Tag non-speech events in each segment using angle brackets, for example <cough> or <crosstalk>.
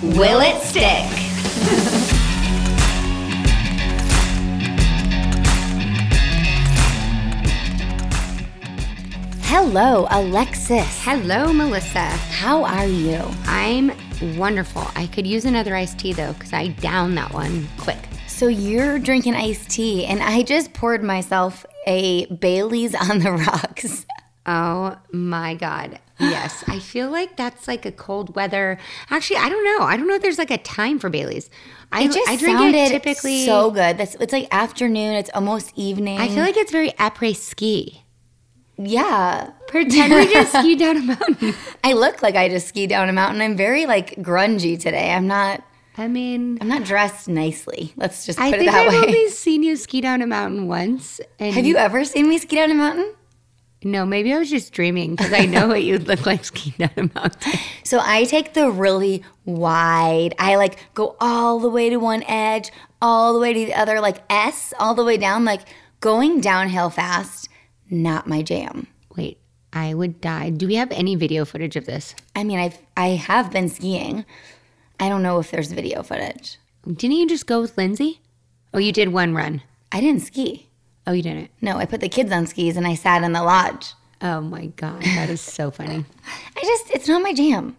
Will it stick? Hello, Alexis. Hello, Melissa. How are you? I'm wonderful. I could use another iced tea though, because I downed that one quick. So you're drinking iced tea, and I just poured myself a Bailey's on the <laughs> rocks. Oh my God. Yes. I feel like that's like a cold weather. Actually, I don't know. I don't know if there's like a time for Bailey's. I, It just I drink sounded it typically. so good. That's it's like afternoon. It's almost evening. I feel like it's very après ski. yeah. Pretend we just ski <laughs> down a mountain. I look like I just ski down a mountain. I'm very like grungy today. I'm not. I mean, I'm not dressed nicely. Let's just put I it think that I've way. only seen you ski down a mountain once. Have you ever seen me ski down a mountain? No, maybe I was just dreaming because I know what you'd look like skiing down a mountain. So I take the really wide. I like go all the way to one edge, all the way to the other, like S, all the way down. Like going downhill fast, not my jam. Wait, I would die. Do we have any video footage of this? I mean, I've I have been skiing. I don't know if there's video footage. Didn't you just go with Lindsay? Oh, you did one run. I didn't ski. Oh, you didn't. No, I put the kids on skis and I sat in the lodge. Oh my god, that is so funny. <laughs> I just, it's not my jam.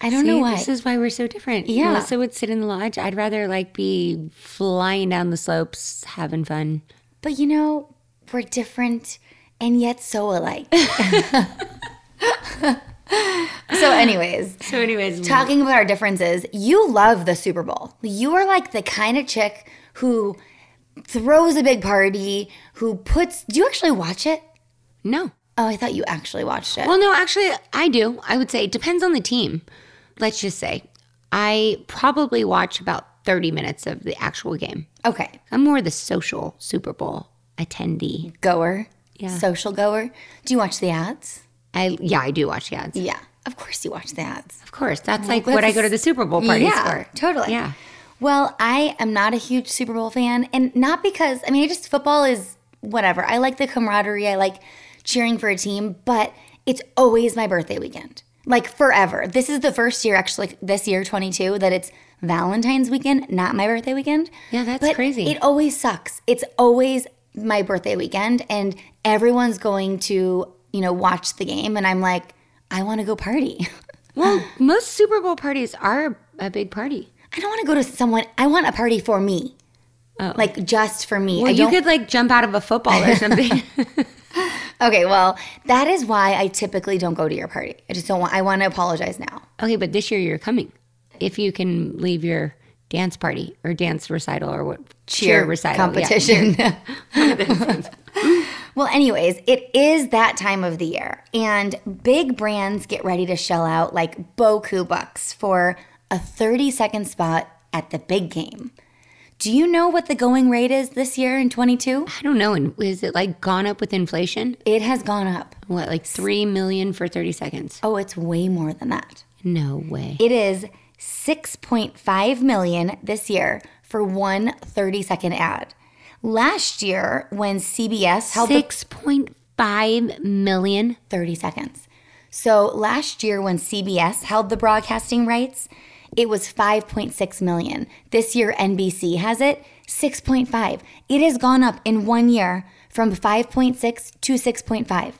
I don't know why. This is why we're so different. Yeah. Melissa would sit in the lodge. I'd rather like be flying down the slopes, having fun. but you know, we're different and yet so alike. <laughs> so, anyways, So, anyways, talking about our differences, you love the Super Bowl. You are like the kind of chick who throws a big party, who puts. Do you actually watch it? no. Oh, I thought you actually watched it. Well, no, actually, I do. I would say it depends on the team. Let's just say I probably watch about 30 minutes of the actual game. okay, I'm more the social Super Bowl attendee. goer, Yeah. social goer. Do you watch the ads? I yeah, I do watch the ads. Yeah, of course you watch the ads. Of course, that's like that's what I go to the Super Bowl parties yeah, for. totally. Yeah. Well, I am not a huge Super Bowl fan, and not because I mean, I just football is whatever. I like the camaraderie. I like cheering for a team, but it's always my birthday weekend, like forever. This is the first year, actually, this year, 22, that it's Valentine's weekend, not my birthday weekend. Yeah, that's But crazy. It always sucks. It's always my birthday weekend, and everyone's going to, you know, watch the game, and I'm like, I want to go party. <laughs> Well, most Super Bowl parties are a big party. I don't want to go to someone. I want a party for me. Oh. Like just for me. Well, you could like jump out of a football or something. <laughs> <laughs> okay, well, that is why I typically don't go to your party. I just don't want. I want to apologize now. okay, but this year you're coming. If you can leave your dance party or dance recital or what cheer, recital yeah. competition. <laughs> well, anyways, it is that time of the year, and big brands get ready to shell out like boku bucks for a 30 second spot at the big game. Do you know what the going rate is this year in 22? I don't know. And is it like gone up with inflation? It has gone up. What, like three million for 30 seconds? Oh, it's way more than that. No way. It is 6.5 million this year for one 30 second ad. Last year, when CBS held 6.5 million. 30 seconds. So last year, when CBS held the broadcasting rights, it was 5.6 million. This year, NBC has it 6.5. It has gone up in one year from 5.6 to 6.5.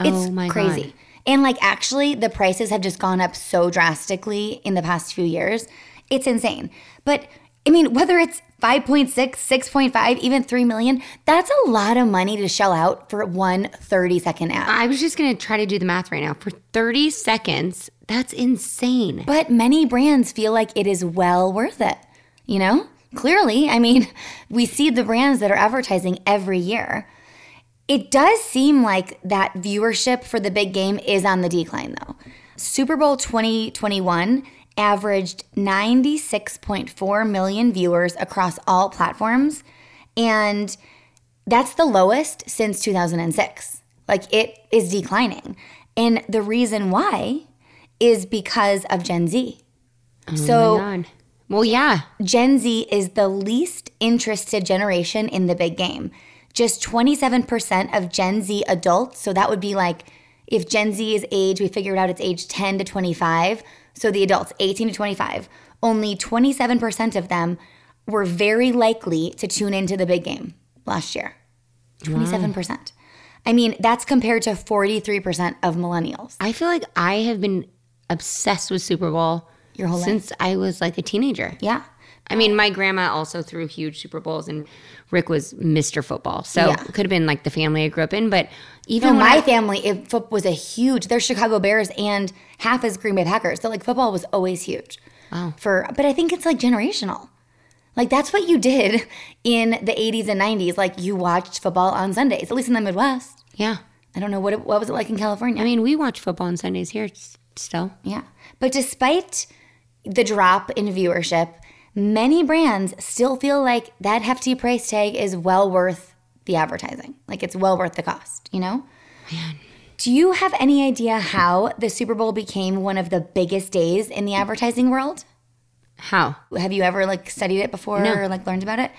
It's oh my crazy. God. And like actually the prices have just gone up so drastically in the past few years. It's insane. But I mean, whether it's 5.6, 6.5, even 3 million, that's a lot of money to shell out for one 30 second ad. I was just going to try to do the math right now. For 30 seconds, that's insane. But many brands feel like it is well worth it. You know? Clearly, I mean, <laughs> we see the brands that are advertising every year. It does seem like that viewership for the big game is on the decline, though. Super Bowl 2021 averaged 96.4 million viewers across all platforms. And that's the lowest since 2006. Like it is declining. And the reason why is because of Gen Z. Oh so, Oh God. Well, yeah. Gen Z is the least interested generation in the big game. Just 27% of Gen Z adults, so that would be like if Gen Z is age, we figured out it's age 10 to 25, so the adults 18 to 25, only 27% of them were very likely to tune into the big game last year. 27%. I mean, that's compared to 43% of millennials. I feel like I have been obsessed with Super Bowl Your whole life. since I was like a teenager. Yeah. I mean, my grandma also threw huge Super Bowls, and Rick was Mr. Football. So Yeah. it could have been like the family I grew up in. But even No, my I- family, it was a huge. They're Chicago Bears and half is Green Bay Packers. So like football was always huge. Wow. For but I think it's like generational. Like that's what you did in the 80s and 90s. Like you watched football on Sundays, at least in the Midwest. yeah. I don't know what it, what was it like in California. I mean, we watch football on Sundays here s- still. Yeah. But despite the drop in viewership, many brands still feel like that hefty price tag is well worth the advertising. Like it's well worth the cost, you know? Man. Do you have any idea how the Super Bowl became one of the biggest days in the advertising world? How? Have you ever like studied it before No. or like learned about it?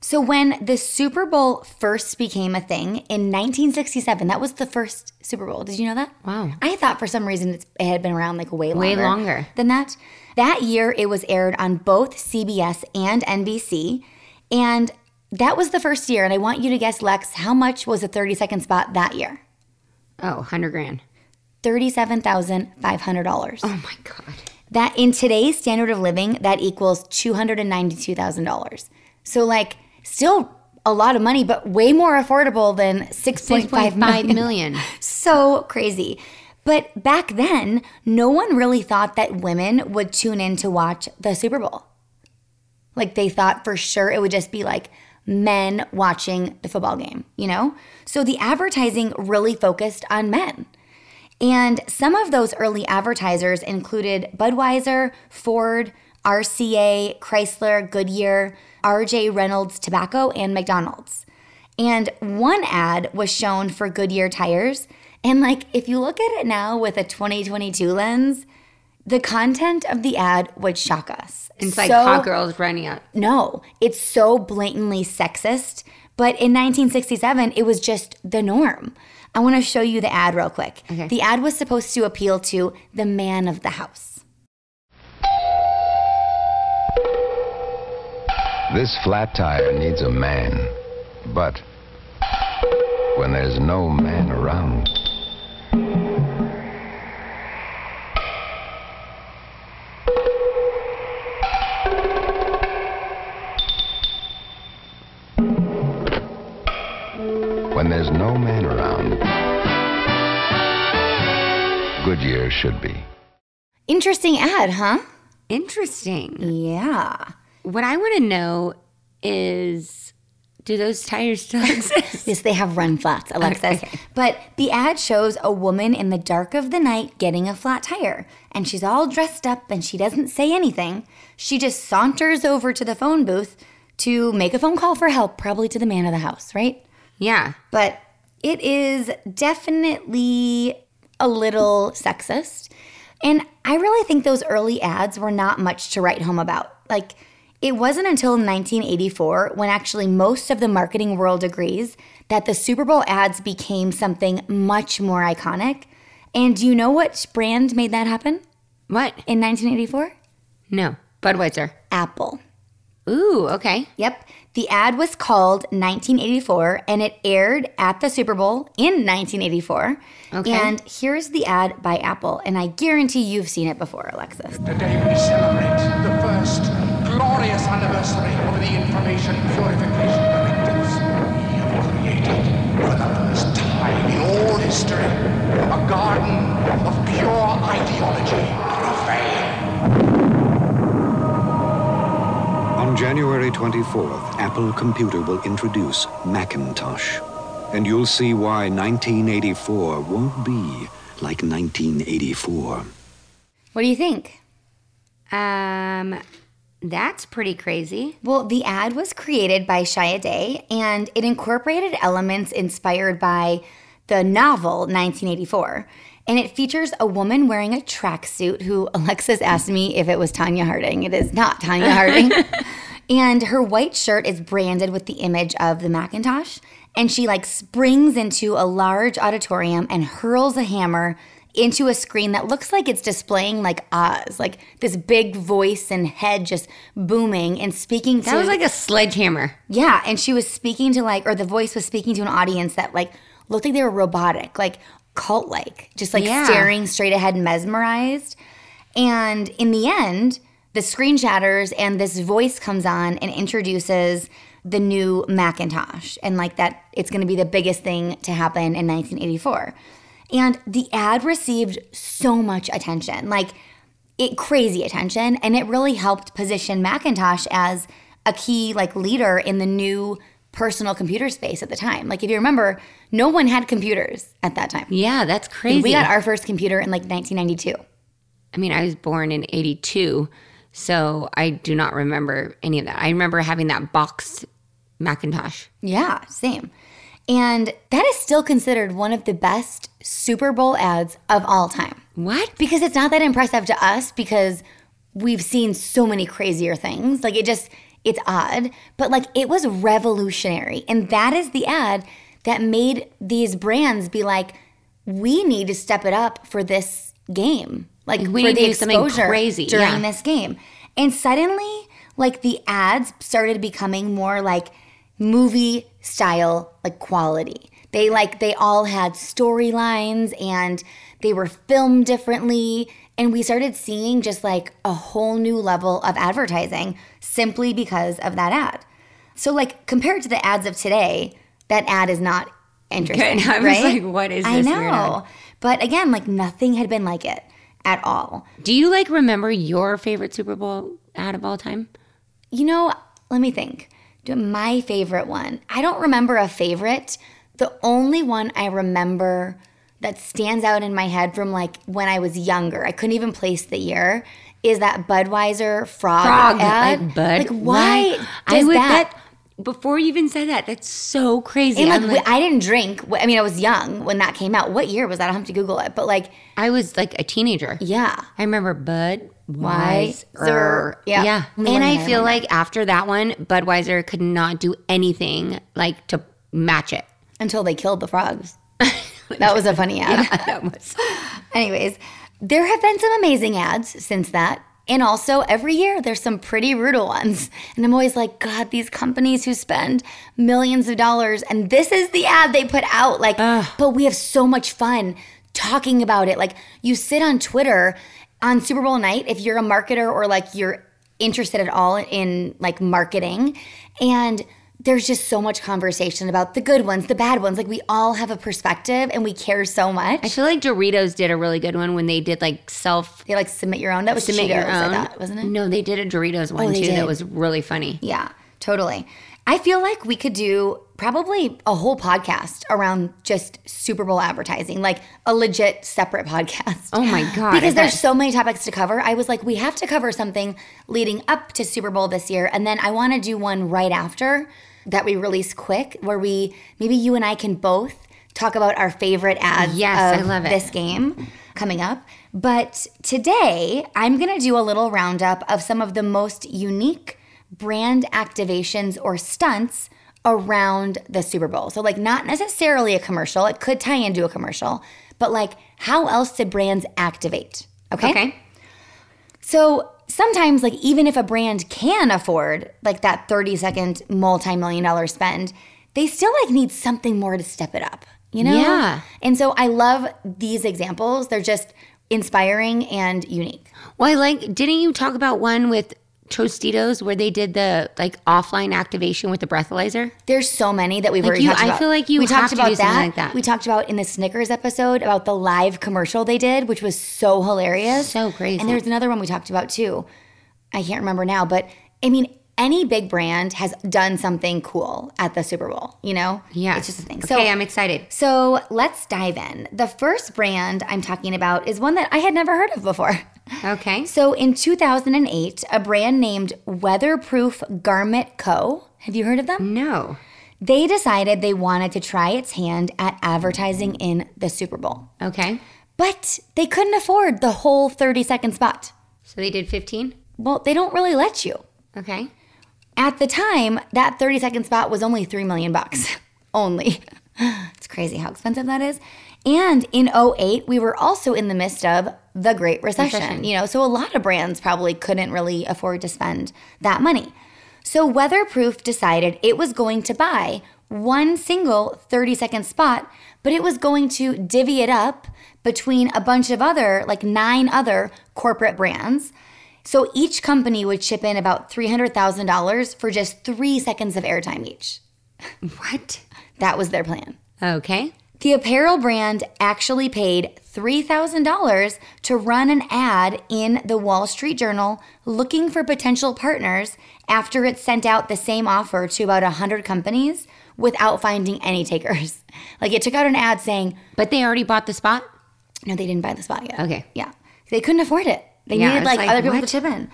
So when the Super Bowl first became a thing in 1967, that was the first Super Bowl. Did you know that? Wow. I thought for some reason it's, it had been around like way longer. Way longer. than that. That year it was aired on both CBS and NBC, and that was the first year. And I want you to guess, Lex, how much was a 30 second spot that year? Oh, 100 grand. Thirty-seven thousand five hundred dollars. Oh my God. That in today's standard of living, that equals two hundred and ninety-two thousand dollars. So like, still a lot of money, but way more affordable than six point five 6.5 million. million. <laughs> so crazy. But back then, no one really thought that women would tune in to watch the Super Bowl. Like they thought for sure it would just be like men watching the football game, you know? So the advertising really focused on men. And some of those early advertisers included Budweiser, Ford, RCA, Chrysler, Goodyear, RJ Reynolds Tobacco, and McDonald's. And one ad was shown for Goodyear tires. And like, if you look at it now with a 2022 lens, the content of the ad would shock us. It's like So- hot girls running up. no, it's so blatantly sexist. But in 1967, it was just the norm. I want to show you the ad real quick. Okay. The ad was supposed to appeal to the man of the house. This flat tire needs a man. But when there's no man around, when there's no man around, Goodyear should be. Interesting ad, huh? Interesting. Yeah. What I want to know is do those tires still <laughs> exist? Yes, they have run flats, Alexis. But the ad shows a woman in the dark of the night getting a flat tire. And she's all dressed up and she doesn't say anything. She just saunters over to the phone booth to make a phone call for help, probably to the man of the house, right? yeah. but it is definitely a little sexist. And I really think those early ads were not much to write home about. Like, it wasn't until 1984 when actually most of the marketing world agrees that the Super Bowl ads became something much more iconic. And do you know what brand made that happen What? in 1984? No. Budweiser. Apple. Ooh, okay. Yep. The ad was called 1984 and it aired at the Super Bowl in 1984. Okay. And here's the ad by Apple. And I guarantee you've seen it before, Alexis. Today we celebrate the first glorious anniversary of the information purification directives. We have created, for the first time in all history, a garden of pure ideology profane. On January 24th, Apple Computer will introduce Macintosh. And you'll see why 1984 won't be like 1984. What do you think? Um, that's pretty crazy. Well, the ad was created by Chiat/Day and it incorporated elements inspired by the novel 1984. And it features a woman wearing a tracksuit who Alexis asked me if it was Tonya Harding. It is not Tonya <laughs> Harding. and her white shirt is branded with the image of the Macintosh. And she like springs into a large auditorium and hurls a hammer into a screen that looks like it's displaying like Oz, like this big voice and head just booming and speaking to That was like a sledgehammer. yeah, and she was speaking to like, or the voice was speaking to an audience that like looked like they were robotic, like cult like, just like Yeah. staring straight ahead, mesmerized. And in the end, the screen shatters and this voice comes on and introduces the new Macintosh and like that it's going to be the biggest thing to happen in 1984. And the ad received so much attention. Like it crazy attention and it really helped position Macintosh as a key like leader in the new personal computer space at the time. Like if you remember, no one had computers at that time. Yeah, that's crazy. We got our first computer in like 1992. I mean, I was born in 82, so I do not remember any of that. I remember having that boxed Macintosh. Yeah, same. And that is still considered one of the best Super Bowl ads of all time. What? Because it's not that impressive to us because we've seen so many crazier things. Like it just, it's odd, but like it was revolutionary. And that is the ad that made these brands be like, we need to step it up for this game. Like We for need the to do something exposure crazy, during yeah. this game. And suddenly, like the ads started becoming more like movie style like quality. They like they all had storylines and they were filmed differently and we started seeing just like a whole new level of advertising simply because of that ad. So like compared to the ads of today, that ad is not interesting. Good. <laughs> I was right? like, what is I this know. But again, like nothing had been like it at all. Do you like remember your favorite Super Bowl ad of all time? You know, let me think. My favorite one. I don't remember a favorite. The only one I remember that stands out in my head from like when I was younger, I couldn't even place the year, is that Budweiser frog, Frog, ad. like Bud. Like why I would that? that before you even said that. That's so crazy. and like, I'm I didn't drink. I mean, I was young when that came out. What year was that? I have to Google it. But like, I was like a teenager. yeah. I remember Bud Weiser. Yeah. Yeah. And I feel like after that one, Budweiser could not do anything like to match it. Until they killed the frogs. <laughs> that was a funny ad. that was. <laughs> Anyways, there have been some amazing ads since that. And also, every year there's some pretty brutal ones. And I'm always like, God, these companies who spend millions of dollars, and this is the ad they put out. Like, but we have so much fun talking about it. Like, you sit on Twitter on Super Bowl night, if you're a marketer or like you're interested at all in like marketing, and there's just so much conversation about the good ones, the bad ones. Like, we all have a perspective and we care so much. I feel like Doritos did a really good one when they did like self They like submit your own. That was submit Cheetos, your I own. thought, wasn't it? No, they did a Doritos oh, one Oh, too did. that was really funny. Yeah, totally. I feel like we could do probably a whole podcast around just Super Bowl advertising, like a legit separate podcast. Oh my <laughs> God, Because there's so many topics to cover. I was like, we have to cover something leading up to Super Bowl this year, and then I want to do one right after that we release quick, where we maybe you and I can both talk about our favorite ads Yes, of I love it. this game coming up. But today, I'm going to do a little roundup of some of the most unique brand activations or stunts around the Super Bowl. So, like, not necessarily a commercial, it could tie into a commercial, but like, how else did brands activate? Okay. Okay. So, sometimes, like, even if a brand can afford like that 30 second multi million dollar spend, they still like need something more to step it up, you know? Yeah. And so, I love these examples. They're just inspiring and unique. Well, I like. Didn't you talk about one with Tostitos where they did the like offline activation with the breathalyzer? There's so many that we've Like already you- talked I feel like you we talked about something like that. We talked about in the Snickers episode about the live commercial they did, which was so hilarious, So crazy. And there's another one we talked about too. I can't remember now, but I mean, any big brand has done something cool at the Super Bowl. You know, Yeah, it's just a thing. Okay, So I'm excited. so let's dive in. The first brand I'm talking about is one that I had never heard of before. <laughs> Okay. So in 2008, a brand named Weatherproof Garment Co. Have you heard of them? No. They decided they wanted to try its hand at advertising in the Super Bowl. Okay. But they couldn't afford the whole 30 second spot. So they did 15? Well, they don't really let you. Okay. At the time, that 30 second spot was only 3 million bucks. <laughs> only. It's crazy how expensive that is. And in 08, we were also in the midst of the Great Recession, Recession. you know, so a lot of brands probably couldn't really afford to spend that money. So Weatherproof decided it was going to buy one single 30 second spot, but it was going to divvy it up between a bunch of other, like nine other corporate brands. So each company would chip in about $300,000 for just three seconds of airtime each. What? That was their plan. Okay. The apparel brand actually paid $3,000 to run an ad in the Wall Street Journal looking for potential partners after it sent out the same offer to about 100 companies without finding any takers. <laughs> Like it took out an ad saying, But they already bought the spot? no, they didn't buy the spot yet. Okay. Yeah. They couldn't afford it. They Yeah, needed like, like, other people to chip in.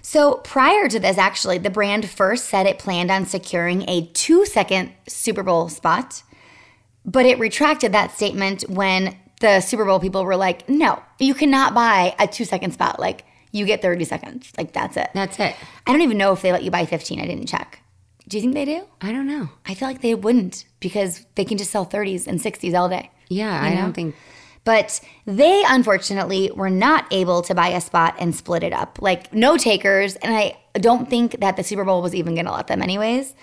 So prior to this, actually, the brand first said it planned on securing a two second Super Bowl spot, but it retracted that statement when the Super Bowl people were like, no, you cannot buy a two second spot. Like, you get 30 seconds. Like, that's it. That's it. I don't even know if they let you buy 15. I didn't check. Do you think they do? I don't know. I feel like they wouldn't because they can just sell 30s and 60s all day. Yeah, You I don't think. But they unfortunately were not able to buy a spot and split it up. Like, no takers. And I don't think that the Super Bowl was even going to let them, anyways.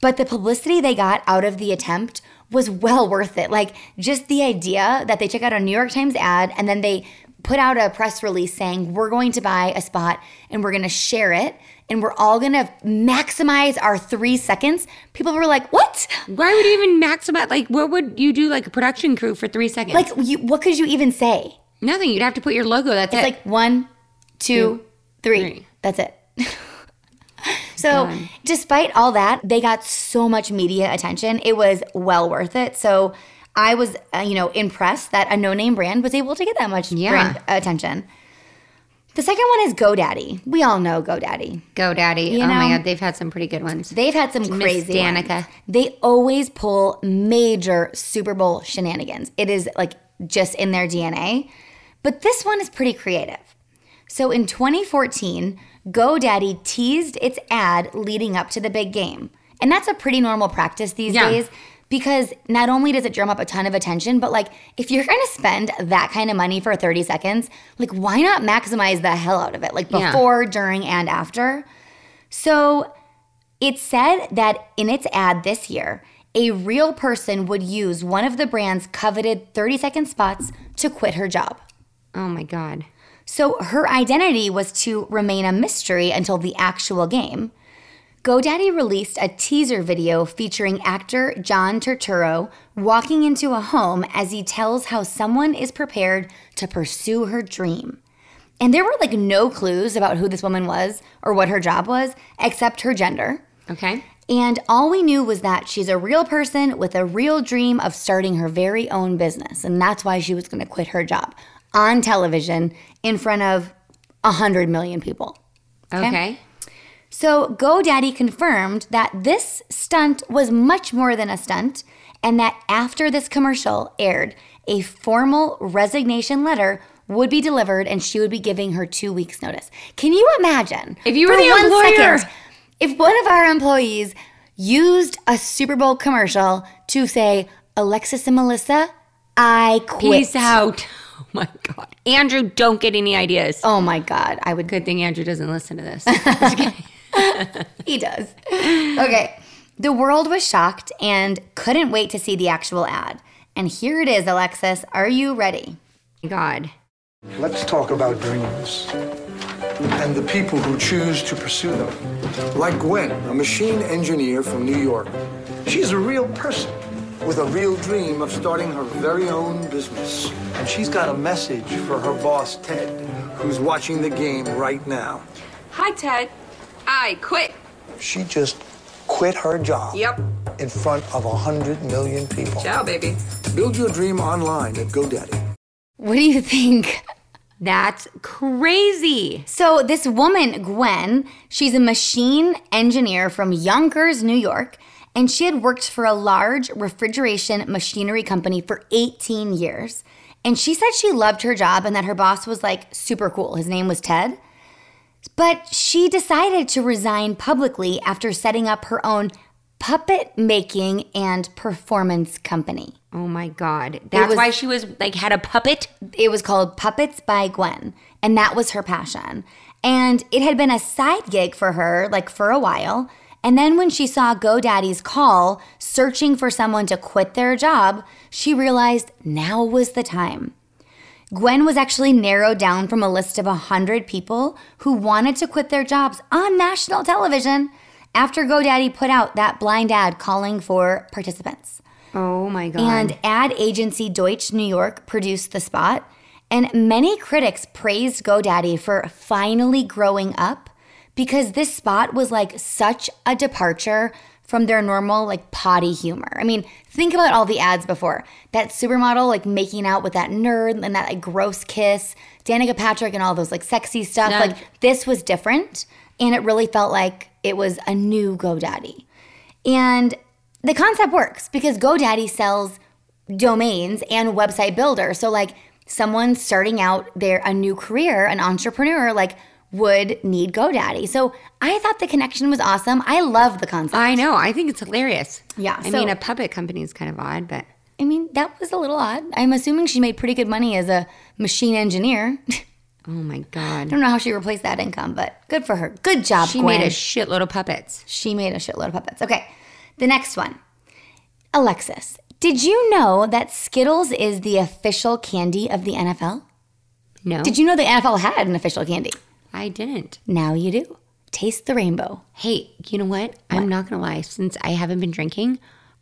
But the publicity they got out of the attempt was well worth it. Like, just the idea that they took out a New York Times ad and then they put out a press release saying, we're going to buy a spot and we're going to share it and we're all going to maximize our three seconds. People were like, what? Why would you even maximize? Like, what would you do, like a production crew for three seconds? Like, you, what could you even say? nothing. You'd have to put your logo. That's It's it. like one, two, three. three. That's it. <laughs> so, despite all that, they got so much media attention. It was well worth it. So, I was, uh, you know, impressed that a no-name brand was able to get that much Yeah. brand attention. The second one is GoDaddy. We all know GoDaddy. GoDaddy. You oh my know? god, they've had some pretty good ones. They've had some crazy Danica. ones. They always pull major Super Bowl shenanigans. It is like just in their DNA. But this one is pretty creative. So in 2014, GoDaddy teased its ad leading up to the big game. And that's a pretty normal practice these Yeah. days because not only does it drum up a ton of attention, but like if you're going to spend that kind of money for 30 seconds, like why not maximize the hell out of it? Like Yeah. before, during, and after. So it said that in its ad this year, a real person would use one of the brand's coveted 30 second spots to quit her job. Oh my god. So her identity was to remain a mystery until the actual game. GoDaddy released a teaser video featuring actor John Turturro walking into a home as he tells how someone is prepared to pursue her dream. And there were like no clues about who this woman was or what her job was, except her gender. Okay. And all we knew was that she's a real person with a real dream of starting her very own business. And that's why she was going to quit her job on television in front of 100 million people. Okay. So GoDaddy confirmed that this stunt was much more than a stunt and that after this commercial aired, a formal resignation letter would be delivered and she would be giving her two weeks notice. Can you imagine? If you were the one employer. second, if one of our employees used a Super Bowl commercial to say, Alexis and Melissa, I quit. Peace out. <laughs> My god. Andrew, don't get any ideas. Oh my God, I would Good thing Andrew doesn't listen to this. <laughs> <laughs> He does. Okay. The world was shocked and couldn't wait to see the actual ad. And here it is, Alexis. Are you ready? god. Let's talk about dreams and the people who choose to pursue them. Like Gwen, a machine engineer from New York. She's a real person with a real dream of starting her very own business. And she's got a message for her boss, Ted, who's watching the game right now. Hi, Ted. I quit. She just quit her job Yep. in front of a hundred million people. Ciao, baby. Build your dream online at GoDaddy. What do you think? That's crazy. So, this woman, Gwen, she's a machine engineer from Yonkers, New York, and she had worked for a large refrigeration machinery company for 18 years. And she said she loved her job and that her boss was like super cool. His name was Ted. But she decided to resign publicly after setting up her own puppet making and performance company. Oh my God. That's was- why she was like, had a puppet. It was called Puppets by Gwen, and that was her passion. And it had been a side gig for her, like for a while. And then when she saw GoDaddy's call searching for someone to quit their job, she realized now was the time. Gwen was actually narrowed down from a list of 100 people who wanted to quit their jobs on national television after GoDaddy put out that blind ad calling for participants. Oh my God. And ad agency Deutsch New York produced the spot. And many critics praised GoDaddy for finally growing up because this spot was like such a departure from their normal like potty humor. I mean, think about all the ads before. That supermodel like making out with that nerd and that like gross kiss, Danica Patrick and all those like sexy stuff. Yeah. Like this was different and it really felt like it was a new GoDaddy. And the concept works because GoDaddy sells domains and website builder. So like someone starting out their a new career, an entrepreneur, like would need GoDaddy. So I thought the connection was awesome. I love the concept. I know. I think it's hilarious. Yeah, I so- mean, a puppet company is kind of odd, but I mean, that was a little odd. I'm assuming she made pretty good money as a machine engineer. Oh my God. I don't know how she replaced that income, but good for her. Good job, She Gwen. made a shitload of puppets. She made a shitload of puppets. Okay, the next one. Alexis, did you know that Skittles is the official candy of the NFL? No, Did you know the NFL had an official candy? I didn't. Now you do. Taste the rainbow. Hey, you know what? I'm not gonna lie. Since I haven't been drinking,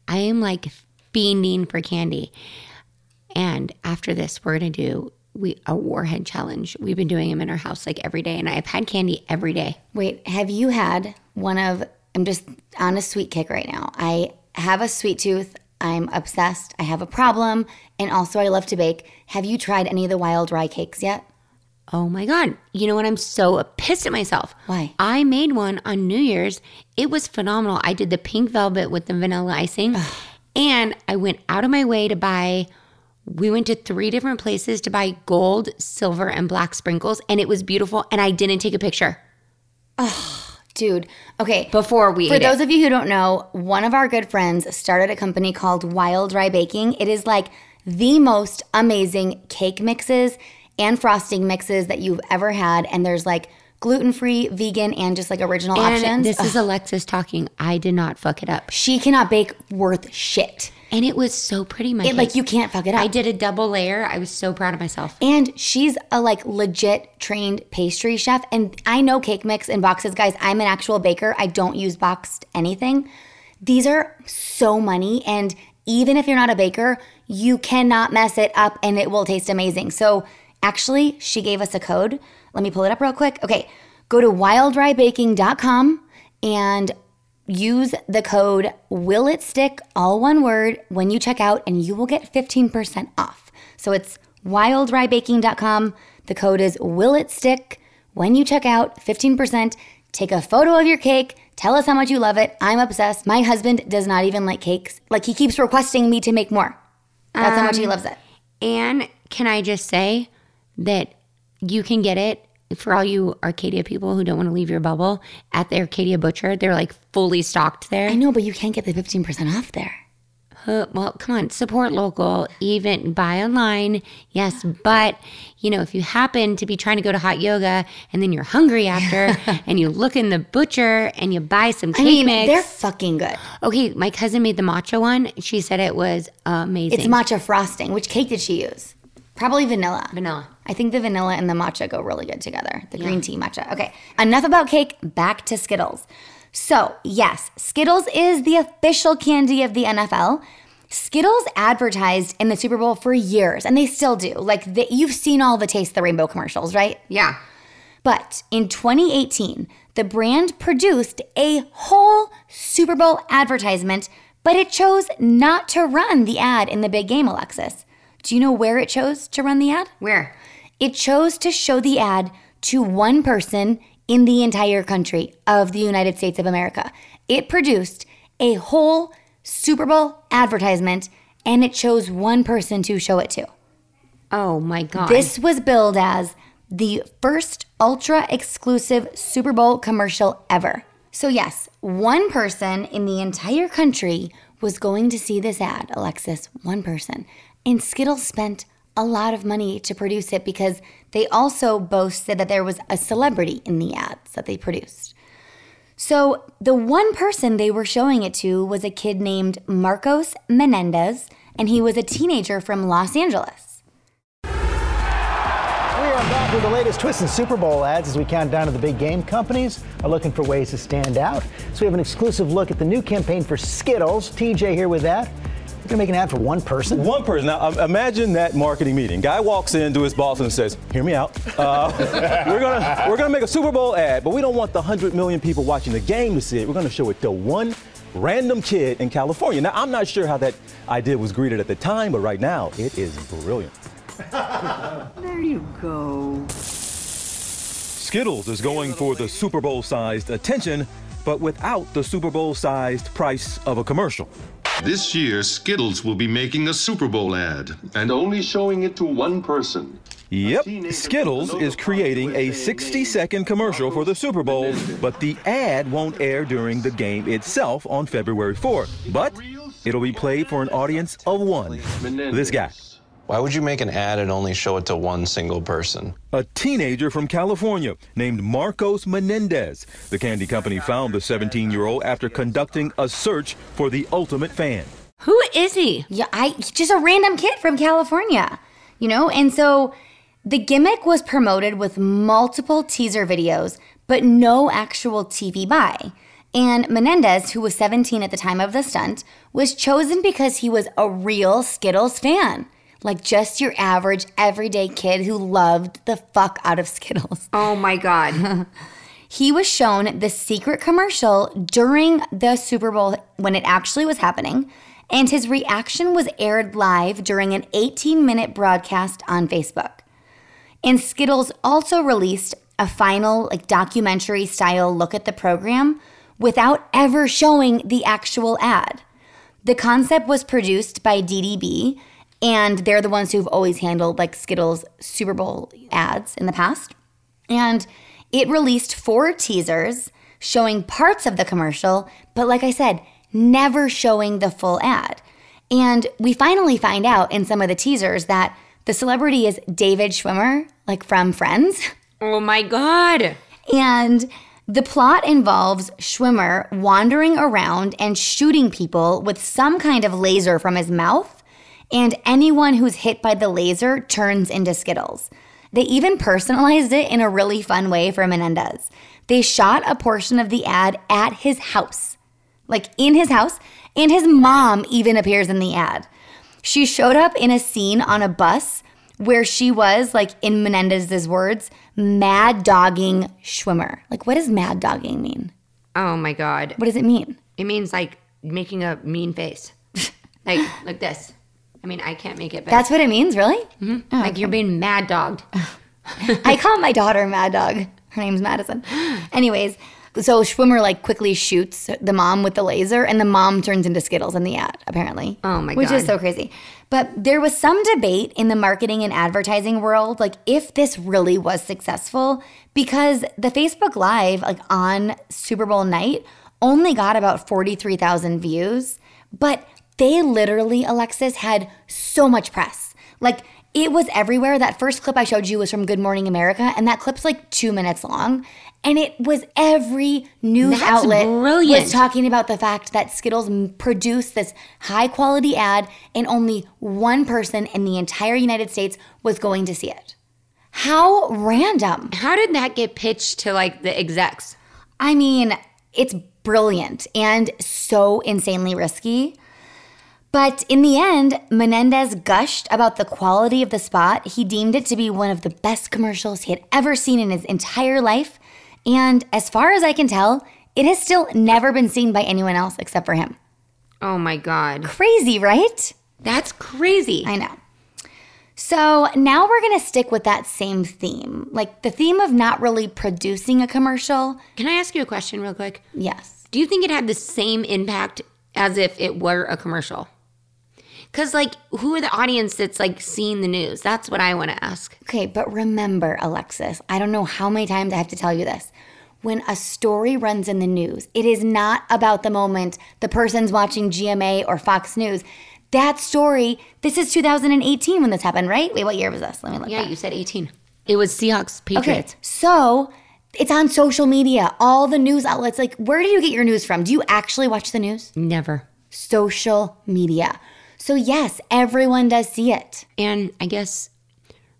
I am like fiending for candy. And after this, we're gonna do we a warhead challenge. We've been doing them in our house like every day, and I've had candy every day. Wait, have you had one of, I'm just on a sweet kick right now. I have a sweet tooth. I'm obsessed. I have a problem. And also, I love to bake. Have you tried any of the wild rye cakes yet? Oh my God. You know what? I'm so pissed at myself. Why? I made one on New Year's. It was phenomenal. I did the pink velvet with the vanilla icing. and I went out of my way to buy, we went to three different places to buy gold, silver, and black sprinkles. And it was beautiful. And I didn't take a picture Dude, okay. before we For those it. of you who don't know, one of our good friends started a company called Wild Rye Baking. It is like the most amazing cake mixes and frosting mixes that you've ever had. And there's like gluten free, vegan, and just like original and options. this is Alexis talking. I did not fuck it up. she cannot bake worth shit. And it was so pretty, my It, cake. like you can't fuck it up. I did a double layer. I was so proud of myself. And she's a like legit trained pastry chef. And I know cake mix and boxes, guys. I'm an actual baker. I don't use boxed anything. These are so money. And even if you're not a baker, you cannot mess it up and it will taste amazing. So actually, she gave us a code. Let me pull it up real quick. Okay. Go to wildryebaking.com and use the code will it stick all one word when you check out and you will get 15% off. So it's wildryebaking.com the code is will it stick when you check out 15% take a photo of your cake. Tell us how much you love it. I'm obsessed. My husband does not even like cakes. Like he keeps requesting me to make more. That's how much he um, loves it. And can I just say that you can get it for all you Arcadia people who don't want to leave your bubble at the Arcadia Butcher. They're like fully stocked there. i know but you can't get the 15% off there Uh, well, come on, support local, even buy online. Yes, but you know, if you happen to be trying to go to hot yoga and then you're hungry after <laughs> and you look in the butcher and you buy some cake i mean mix. they're fucking good okay, my cousin made the matcha one. She said it was amazing. it's matcha frosting which cake did she use probably vanilla vanilla. I think the vanilla and the matcha go really good together. The green tea matcha. Okay, enough about cake, back to Skittles. So, yes, Skittles is the official candy of the NFL. Skittles advertised in the Super Bowl for years, and they still do. Like, the, you've seen all the Taste the Rainbow commercials, right? Yeah. But in 2018, the brand produced a whole Super Bowl advertisement, but it chose not to run the ad in the big game, Alexis. Do you know where it chose to run the ad? Where? It chose to show the ad to one person in the entire country of the United States of America. It produced a whole Super Bowl advertisement and it chose one person to show it to. Oh my God. This was billed as the first ultra exclusive Super Bowl commercial ever. So, yes, one person in the entire country was going to see this ad, Alexis, one person. And Skittles spent a lot of money to produce it because they also boasted that there was a celebrity in the ads that they produced. So, the one person they were showing it to was a kid named Marcos Menendez, and he was a teenager from Los Angeles. We are back with the latest twists in Super Bowl ads as we count down to the big game. Companies are looking for ways to stand out. So we have an exclusive look at the new campaign for Skittles. TJ here with that. You're gonna make an ad for one person? One person. Now imagine that marketing meeting. Guy walks in to his boss and says, "Hear me out. Uh, <laughs> we're gonna we're gonna make a Super Bowl ad, but we don't want the hundred million people watching the game to see it. We're gonna show it to one random kid in California." Now I'm not sure how that idea was greeted at the time, but right now it is brilliant. <laughs> There you go. Skittles is going for the Super Bowl sized attention, but without the Super Bowl sized price of a commercial. This year, Skittles will be making a Super Bowl ad and only showing it to one person. Yep, Skittles is creating a 60 second commercial for the Super Bowl, but the ad won't air during the game itself on February 4th. But it'll be played for an audience of one. This guy. Why would you make an ad and only show it to one single person? A teenager from California named Marcos Menendez. The candy company found the 17 year old after conducting a search for the ultimate fan. Who is he? Yeah, I just a random kid from California, you know? And so the gimmick was promoted with multiple teaser videos, but no actual TV buy. And Menendez, who was 17 at the time of the stunt, was chosen because he was a real Skittles fan. Like just your average everyday kid who loved the fuck out of <laughs> Skittles. Oh my God. <laughs> he was shown the secret commercial during the Super Bowl when it actually was happening, and his reaction was aired live during an 18 minute broadcast on Facebook. And Skittles also released a final, like, documentary style look at the program without ever showing the actual ad. The concept was produced by DDB, and they're the ones who've always handled like Skittles Super Bowl ads in the past. And it released four teasers showing parts of the commercial, but like I said, never showing the full ad. And we finally find out in some of the teasers that the celebrity is David Schwimmer, like from Friends. <laughs> Oh my God. And the plot involves Schwimmer wandering around and shooting people with some kind of laser from his mouth, and anyone who's hit by the laser turns into Skittles. They even personalized it in a really fun way for Menendez. They shot a portion of the ad at his house, like in his house, and his mom even appears in the ad. She showed up in a scene on a bus where she was, like in Menendez's words, mad dogging Schwimmer. Like, what does mad dogging mean? Oh my God. What does it mean? It means like making a mean face. <laughs> like like this. I mean, I can't make it, but That's what it means, really? Mhm. like you're being mad dogged. <laughs> I call my daughter Mad Dog. Her name's Madison. <gasps> Anyways, so Schwimmer like quickly shoots the mom with the laser, and the mom turns into Skittles in the ad, apparently. Oh my god, Which is so crazy. But there was some debate in the marketing and advertising world, like if this really was successful, because the Facebook Live, like on Super Bowl night, only got about 43,000 views, but they literally, Alexis, had so much press. Like, it was everywhere. That first clip I showed you was from Good Morning America, and that clip's like two minutes long. And it was every news That's outlet brilliant. was talking about the fact that Skittles produced this high quality ad, and only one person in the entire United States was going to see it. How random. How did that get pitched to like the execs? I mean, it's brilliant and so insanely risky. But in the end, Menendez gushed about the quality of the spot. He deemed it to be one of the best commercials he had ever seen in his entire life. And as far as I can tell, it has still never been seen by anyone else except for him. Oh my God. Crazy, right? That's crazy. I know. So now we're going to stick with that same theme, like the theme of not really producing a commercial. Can I ask you a question real quick? Yes. Do you think it had the same impact as if it were a commercial? Because, like, who are the audience that's like seeing the news? That's what I want to ask. Okay, but remember, Alexis, I don't know how many times I have to tell you this. When a story runs in the news, it is not about the moment the person's watching GMA or Fox News. That story, this is 2018 when this happened, right? Wait, what year was this? Let me look. Yeah, back. you said 18. It was Seahawks Patriots. Okay, so it's on social media, all the news outlets. Like, where do you get your news from? Do you actually watch the news? Never. Social media. So, yes, everyone does see it. And I guess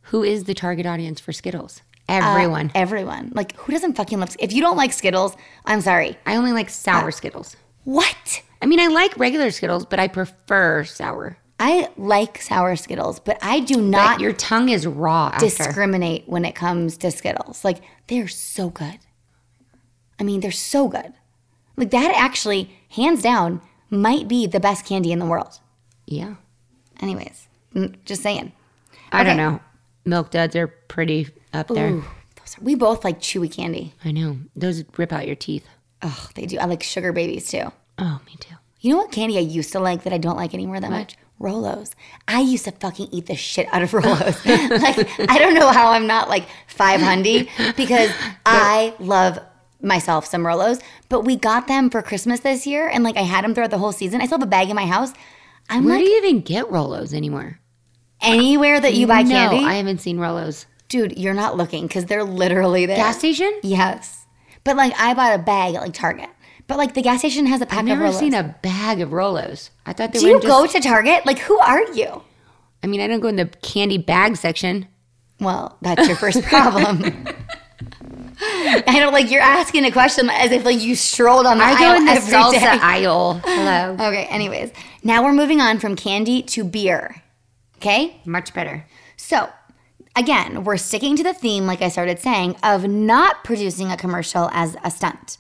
who is the target audience for Skittles? Uh, Everyone. everyone. Like, who doesn't fucking love If you don't like Skittles, I'm sorry. I only like sour Skittles. What? I mean, I like regular Skittles, but I prefer sour. I like sour Skittles, but I do not But your tongue is raw after. discriminate when it comes to Skittles. Like, they're so good. I mean, they're so good. Like, that actually, hands down, might be the best candy in the world. Yeah. Anyways, just saying. I don't know. Milk duds are pretty up there. Ooh, those are, we both like chewy candy. I know. Those rip out your teeth. Oh, they do. I like sugar babies too. Oh, me too. You know what candy I used to like that I don't like anymore that much? Rolos. I used to fucking eat the shit out of <laughs> Rolos. like I don't know how I'm not like 500 because <laughs> I love myself some Rolos. But we got them for Christmas this year, and like I had them throughout the whole season. I still have a bag in my house. I'm Where like do you even get Rolos anymore? anywhere that you buy no, candy, I haven't seen Rolos. dude. You're not looking because they're literally there. Gas station? Yes, but like I bought a bag at like Target. But like the gas station has a pack I've never seen a bag of Rolos. I thought they Do were you just, go to Target? Like who are you? I mean, I don't go in the candy bag section. Well, that's your first problem. <laughs> <laughs> I don't like you're asking a question as if like you strolled on the I go aisle in the every salsa day. <laughs> aisle. Hello. <laughs> Okay, anyways. Now we're moving on from candy to beer. Okay? Much better. So, again, we're sticking to the theme, like I started saying, of not producing a commercial as a stunt.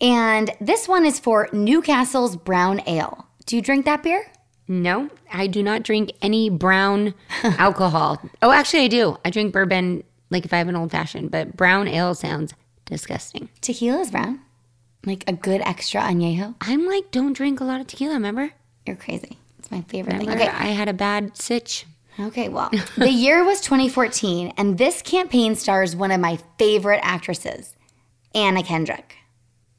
And this one is for Newcastle's Brown Ale. Do you drink that beer? No, I do not drink any brown alcohol. Oh, actually, I do. I drink bourbon like if I have an old fashioned, but brown ale sounds disgusting. Tequila is brown. Like a good extra añejo. I'm like, don't drink a lot of tequila, remember? You're crazy. It's my favorite Remember thing. Okay. I had a bad sitch. Okay, well, <laughs> the year was 2014, and this campaign stars one of my favorite actresses, Anna Kendrick.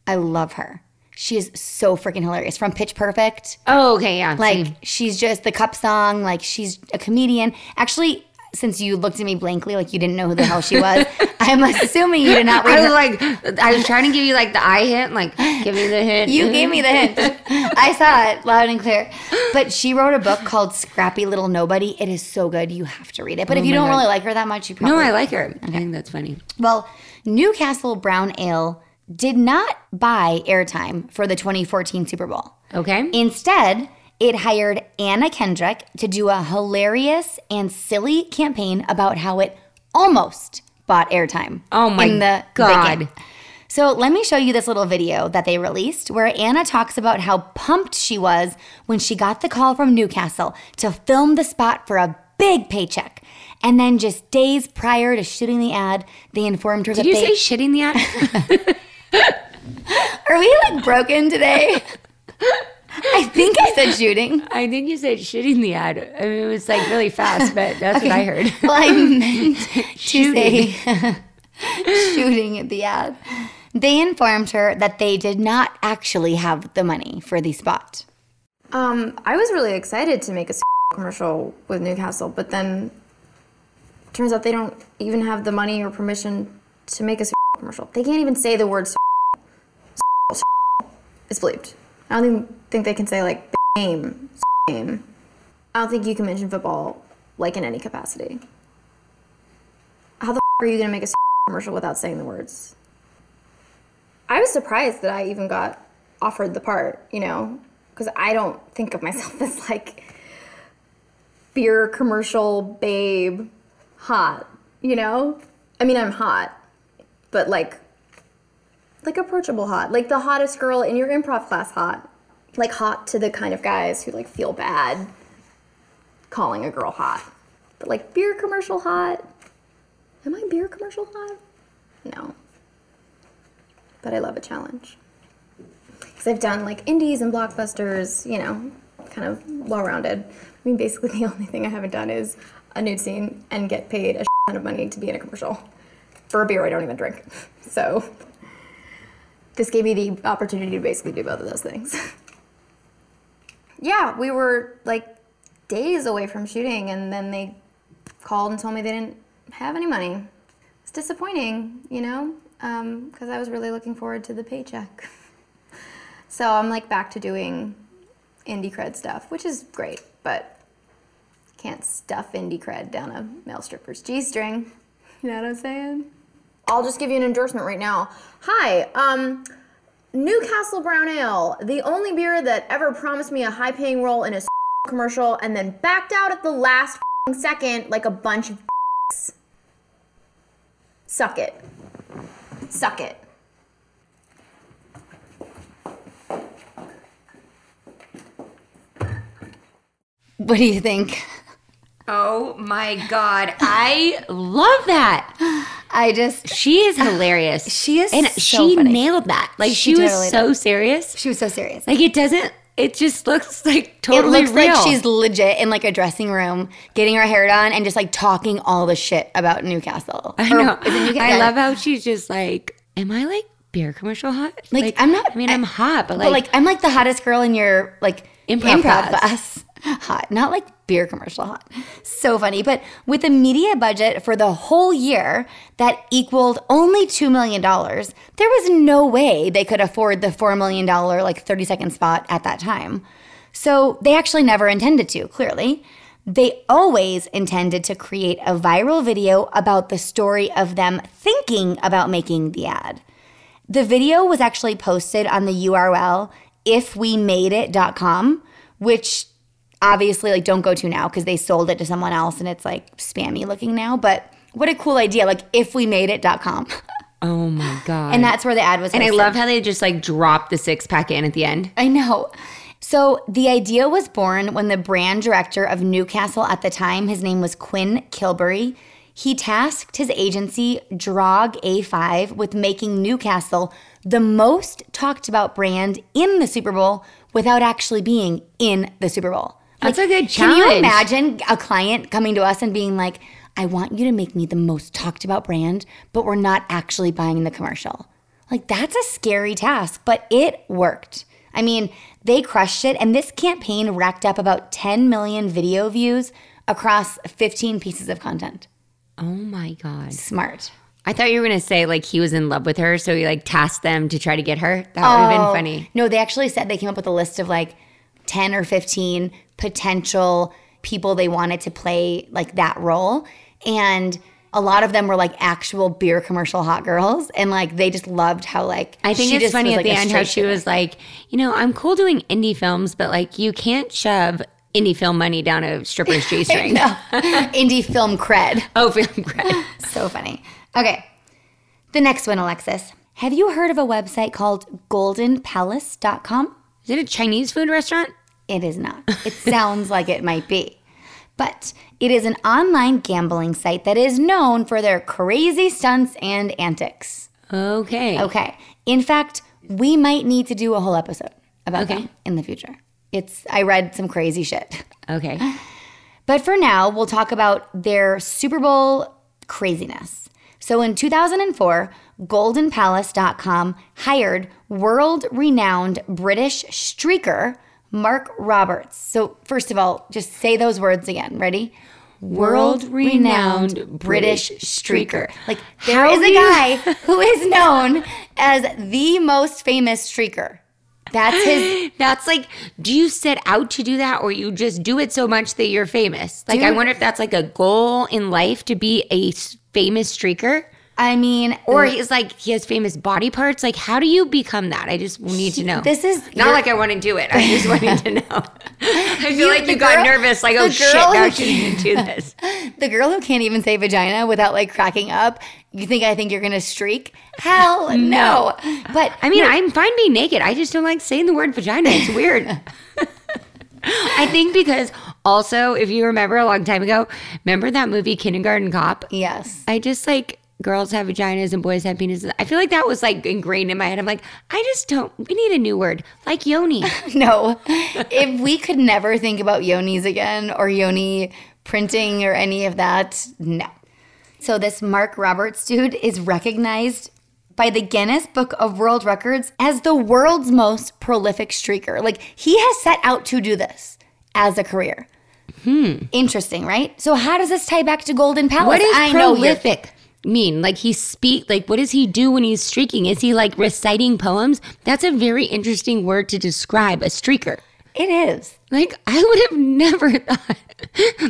I love her. She is so freaking hilarious from Pitch Perfect. Oh, okay, yeah. Like, same. she's just the cup song, like, she's a comedian. Actually, since you looked at me blankly, like you didn't know who the hell she was, <laughs> I'm assuming you did not read I was like, I was trying to give you like the eye hint, like give me the hint. You gave me the hint. I saw it loud and clear. But she wrote a book called Scrappy Little Nobody. It is so good. You have to read it. But Oh if you don't God. really like her that much, you probably No, I like her. I think that's funny. Well, Newcastle Brown Ale did not buy airtime for the 2014 Super Bowl. Okay. Instead, it hired Anna Kendrick to do a hilarious and silly campaign about how it almost bought airtime. Oh my in the God. So let me show you this little video that they released where Anna talks about how pumped she was when she got the call from Newcastle to film the spot for a big paycheck. And then just days prior to shooting the ad, they informed her Did that you they say shitting the ad? <laughs> Are we like broken today? <laughs> I think I said shooting. <laughs> I think you said shitting the ad. I mean, it was like really fast, but that's what I heard. Well, I <laughs> meant to Shooting. say <laughs> shooting at the ad. They informed her that they did not actually have the money for the spot. Um, I was really excited to make a commercial with Newcastle, but then turns out they don't even have the money or permission to make a commercial. They can't even say the word it's bleeped. I don't even think they can say like game, game. I don't think you can mention football like in any capacity. How the are you gonna make a commercial without saying the words? I was surprised that I even got offered the part, you know, because I don't think of myself <laughs> as like beer commercial babe hot, you know? I mean, I'm hot, but like, like approachable hot, like the hottest girl in your improv class hot, like hot to the kind of guys who like feel bad calling a girl hot. But like beer commercial hot. Am I beer commercial hot? No. But I love a challenge. Because I've done like indies and blockbusters, you know, kind of well rounded. I mean, basically, <laughs> the only thing I haven't done is a nude scene and get paid a ton of money to be in a commercial for a beer I don't even drink. <laughs> So, this gave me the opportunity to basically do both of those things. <laughs> yeah, we were like days away from shooting, and then they called and told me they didn't have any money. It's disappointing, you know, um, because I was really looking forward to the paycheck. <laughs> so I'm like back to doing indie cred stuff, which is great, but can't stuff indie cred down a male stripper's G string. <laughs> You know what I'm saying? I'll just give you an endorsement right now. Hi, um, Newcastle Brown Ale, the only beer that ever promised me a high paying role in a commercial and then backed out at the last second like a bunch of Suck it. Suck it. What do you think? Oh my god, I love that. <gasps> I just she is hilarious. <sighs> She is and so she funny. nailed that. Like she, She was totally so did. serious. She was so serious. Like it doesn't. It just looks like totally it looks real. like she's legit in like a dressing room, getting her hair done, and just like talking all the shit about Newcastle. I Or know. is it Newcastle? I Yeah. love how she's just like, am I like beer commercial hot? Like, I'm not. I mean, I'm hot, but like, but like I'm like the hottest girl in your like Improv improv, class. class. <laughs> Hot, not like beer commercial hot. So funny. But with a media budget for the whole year that equaled only $2 million, there was no way they could afford the $4 million, like 30 second spot at that time. So they actually never intended to, clearly. They always intended to create a viral video about the story of them thinking about making the ad. The video was actually posted on the URL ifwemadeit.com, which obviously like don't go to now because they sold it to someone else and it's like spammy looking now, but what a cool idea like ifwemadeit.com. <laughs> oh my god. and that's where the ad was and I love how they just like drop the six pack in at the end. I know. So the idea was born when the brand director of Newcastle at the time, his name was Quinn Kilbury, he tasked his agency Drog A5 with making Newcastle the most talked about brand in the Super Bowl without actually being in the Super Bowl. That's a good challenge. Can you imagine a client coming to us and being like, I want you to make me the most talked about brand, but we're not actually buying the commercial? Like, that's a scary task, but it worked. I mean, they crushed it, and this campaign racked up about 10 million video views across 15 pieces of content. Oh my god. Smart. I thought you were gonna say like he was in love with her, so he like tasked them to try to get her. That would have Oh, been funny. No, they actually said they came up with a list of like 10 or 15 potential people they wanted to play like that role. And a lot of them were like actual beer commercial hot girls. And like they just loved how like I think she it's just funny was, at like, the end how she was like, you know, I'm cool doing indie films, but like you can't shove indie film money down a stripper's <laughs> G string. No. Indie film cred. <laughs> Oh, film cred. <laughs> so funny. Okay. The next one, Alexis. Have you heard of a website called goldenpalace.com? Is it a Chinese food restaurant? It is not. It sounds like it might be. But it is an online gambling site that is known for their crazy stunts and antics. Okay. Okay. In fact, we might need to do a whole episode about Okay. them in the future. It's I read some crazy shit. Okay. <laughs> But for now, we'll talk about their Super Bowl craziness. So in 2004, GoldenPalace.com hired world renowned British streaker Mark Roberts. So, first of all, just say those words again. Ready? World-renowned British British streaker. Like, there How is a guy <laughs> who is known as the most famous streaker. That's his <gasps> That's like, do you set out to do that or you just do it so much that you're famous? Like, I wonder if that's like a goal in life to be a famous streaker. I mean, Or he's like, he has famous body parts. Like, how do you become that? I just need to know. This is not like I want to do it. I just wanted to <laughs> know. I feel You- like the you got nervous. Like, oh shit, girl now who she's going do this. <laughs> The girl who can't even say vagina without like cracking up. You think I think you're gonna streak? Hell <laughs> no. But I mean, no, I'm fine being naked. I just don't like saying the word vagina. It's weird. I think because Also, if you remember a long time ago, remember that movie Kindergarten Cop? Yes. I just like girls have vaginas and boys have penises. I feel like that was like ingrained in my head. I'm like, I just don't. We need a new word like yoni. <laughs> no, if we could never think about yonis again or yoni printing or any of that, no. So this Mark Roberts dude is recognized by the Guinness Book of World Records as the world's most prolific streaker. Like he has set out to do this as a career. Hmm. Interesting, right? So how does this tie back to Golden Palace? What is I prolific mean? Like he speak like what does he do when he's streaking? Is he like reciting poems? That's a very interesting word to describe a streaker. It is. Like I would have never <laughs> thought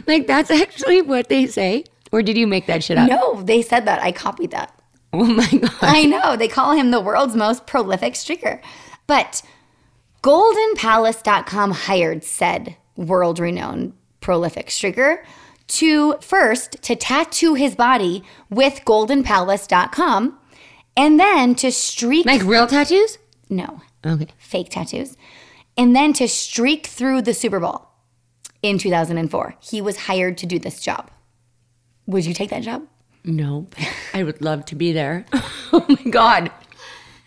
like that's actually what they say. Or did you make that shit up? No, they said that. I copied that. <laughs> Oh my god. I know. They call him the world's most prolific streaker. But goldenpalace.com hired said world renowned prolific streaker to first to tattoo his body with goldenpalace.com and then to streak Like real tattoos? no Okay. fake tattoos and then to streak through the super bowl in 2004 he was hired to do this job would you take that job No. I would love to be there. <laughs> oh my god.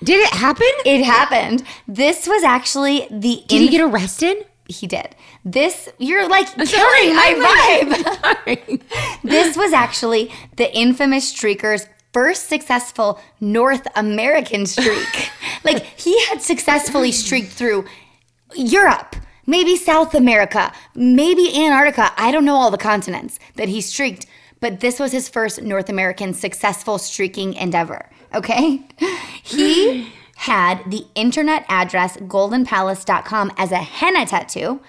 Did it happen? It happened. This was actually the. Did he get arrested? He did. This you're like <laughs> Sorry, killing my vibe. <laughs> <laughs> this was actually the infamous streaker's first successful North American streak. like he had successfully streaked through Europe, maybe South America, maybe Antarctica. I don't know all the continents that he streaked, but this was his first North American successful streaking endeavor. Okay? He had the internet address goldenpalace.com as a henna tattoo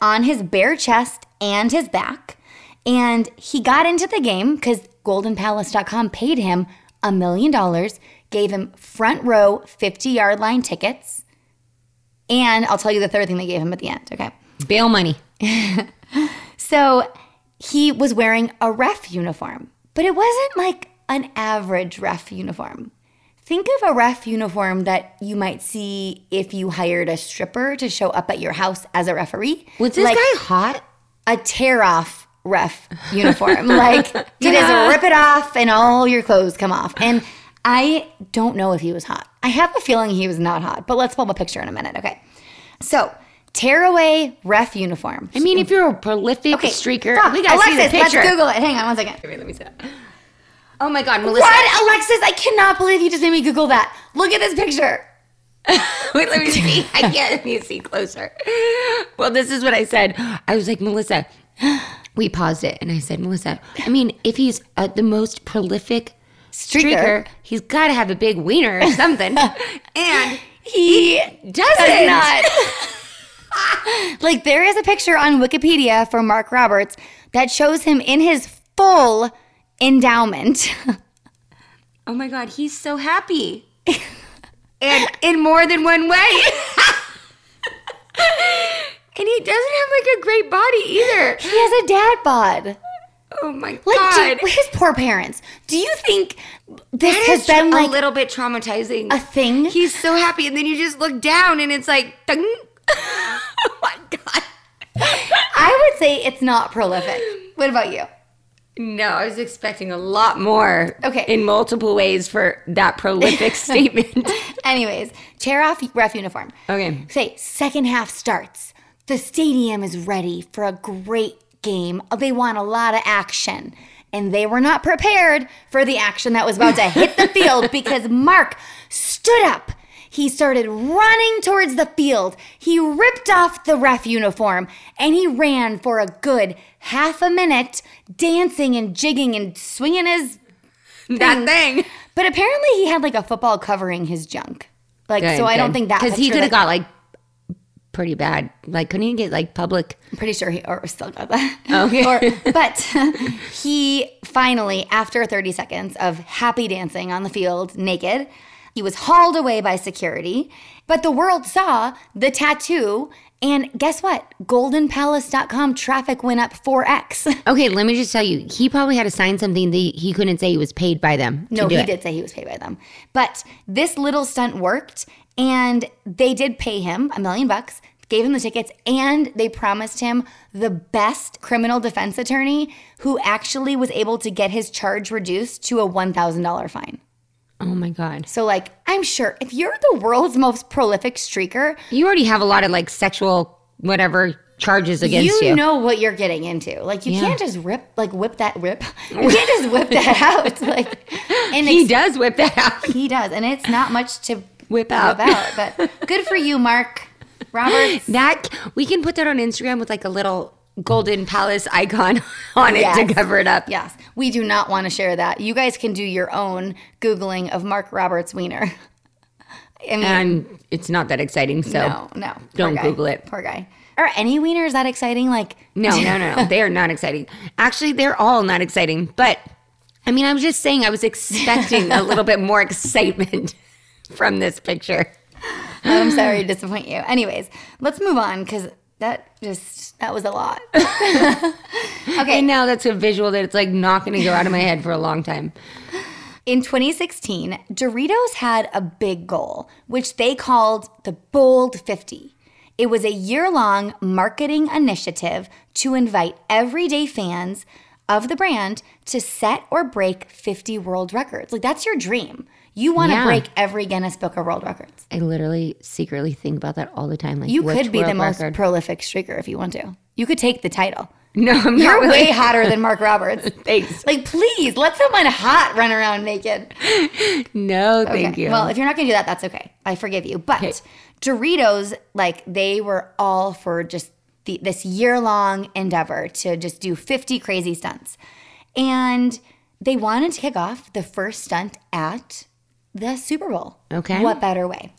on his bare chest and his back. And he got into the game because goldenpalace.com paid him a million dollars, gave him front row 50 yard line tickets. And I'll tell you the third thing they gave him at the end, okay? Bail money. <laughs> So he was wearing a ref uniform, but it wasn't like an average ref uniform. Think of a ref uniform that you might see if you hired a stripper to show up at your house as a referee. Was this Like guy hot? a tear off ref <laughs> uniform. like you <laughs> just rip it off and all your clothes come off. And I don't know if he was hot. I have a feeling he was not hot, but let's pull up a picture in a minute, okay? So tearaway ref uniform. I mean, if you're a prolific Okay, streaker, stop. we gotta see the Alexis, picture. Let's Google it. Hang on one second. Wait, let me see that. Oh my god, Melissa. What, Alexis? I cannot believe you just made me Google that. Look at this picture. <laughs> Wait, let me see. I <laughs> can't let me see closer. Well, this is what I said. I was like, Melissa, <gasps> we paused it and I said, Melissa, I mean, if he's uh, the most prolific streaker, Streaker. he's got to have a big wiener or something. <laughs> and He doesn't. does not. like there is a picture on Wikipedia for Mark Roberts that shows him in his full endowment. <laughs> Oh my god, he's so happy. <laughs> and in more than one way. <laughs> and he doesn't have like a great body either. he has a dad bod. Oh my god. Like god. do, his poor parents. Do you think this That has been a like little bit traumatizing. a thing? He's so happy, and then you just look down, and it's like, oh my god. I would say it's not prolific. What about you? No, I was expecting a lot more. Okay. In multiple ways for that prolific <laughs> statement. <laughs> Anyways, chair off ref uniform. Okay. Say, second half starts. The stadium is ready for a great game. They want a lot of action. And they were not prepared for the action that was about to hit the field <laughs> because Mark stood up. He started running towards the field. He ripped off the ref uniform and he ran for a good half a minute, dancing and jigging and swinging his <laughs> that thing. but apparently he had like a football covering his junk. Like, so I don't think that Because he could have got like pretty bad. Like, couldn't he get like public? I'm pretty sure he or still got that. Okay. Or- <laughs> but he finally, after 30 seconds of happy dancing on the field naked, he was hauled away by security. But the world saw the tattoo, and guess what? GoldenPalace.com traffic went up 4x. <laughs> Okay, let me just tell you, he probably had to sign something that he couldn't say he was paid by them. No, he it. did say he was paid by them. But this little stunt worked, and they did pay him a million bucks. gave him the tickets, and they promised him the best criminal defense attorney who actually was able to get his charge reduced to a $1,000 fine. Oh my God. So, like, I'm sure if you're the world's most prolific streaker, You already have a lot of like sexual whatever charges against you, you. know what you're getting into. Like, you Yeah. can't just rip, like, whip that rip. <laughs> <laughs> You can't just whip that out. Like, and he does whip that out. He does, and it's not much to Whip out. whip out. But good for you, Mark <laughs> Roberts. That we can put that on Instagram with like a little golden palace icon <laughs> on it to cover it up. Yes, we do not want to share that. You guys can do your own googling of Mark Roberts wiener. <laughs> I mean, And it's not that exciting, so no, no, don't guy. Google it. Poor guy. Are any wieners that exciting? Like, No, no, no, no. <laughs> They are not exciting. Actually, they're all not exciting. But I mean, I was just saying I was expecting a little bit more excitement from this picture. I'm sorry to disappoint you. Anyways, let's move on because that just that was a lot. <laughs> Okay, and now that's a visual that it's like not going to go out of my head for a long time. In 2016, Doritos had a big goal, which they called the Bold 50. It was a year long marketing initiative to invite everyday fans of the brand to set or break 50 world records. Like, that's your dream. You want to Yeah. break every Guinness Book of World Records. I literally secretly think about that all the time. Like You could be the most record? prolific streaker if you want to. You could take the title. <laughs> No, I'm You're not really. way hotter than Mark Roberts. <laughs> Thanks. Like, please let someone hot run around naked. <laughs> No, thank Okay. you. Well, if you're not going to do that, that's okay. I forgive you. But Doritos, like, they were all for just the, this year long endeavor to just do 50 crazy stunts. And they wanted to kick off the first stunt at the Super Bowl. Okay. What better way?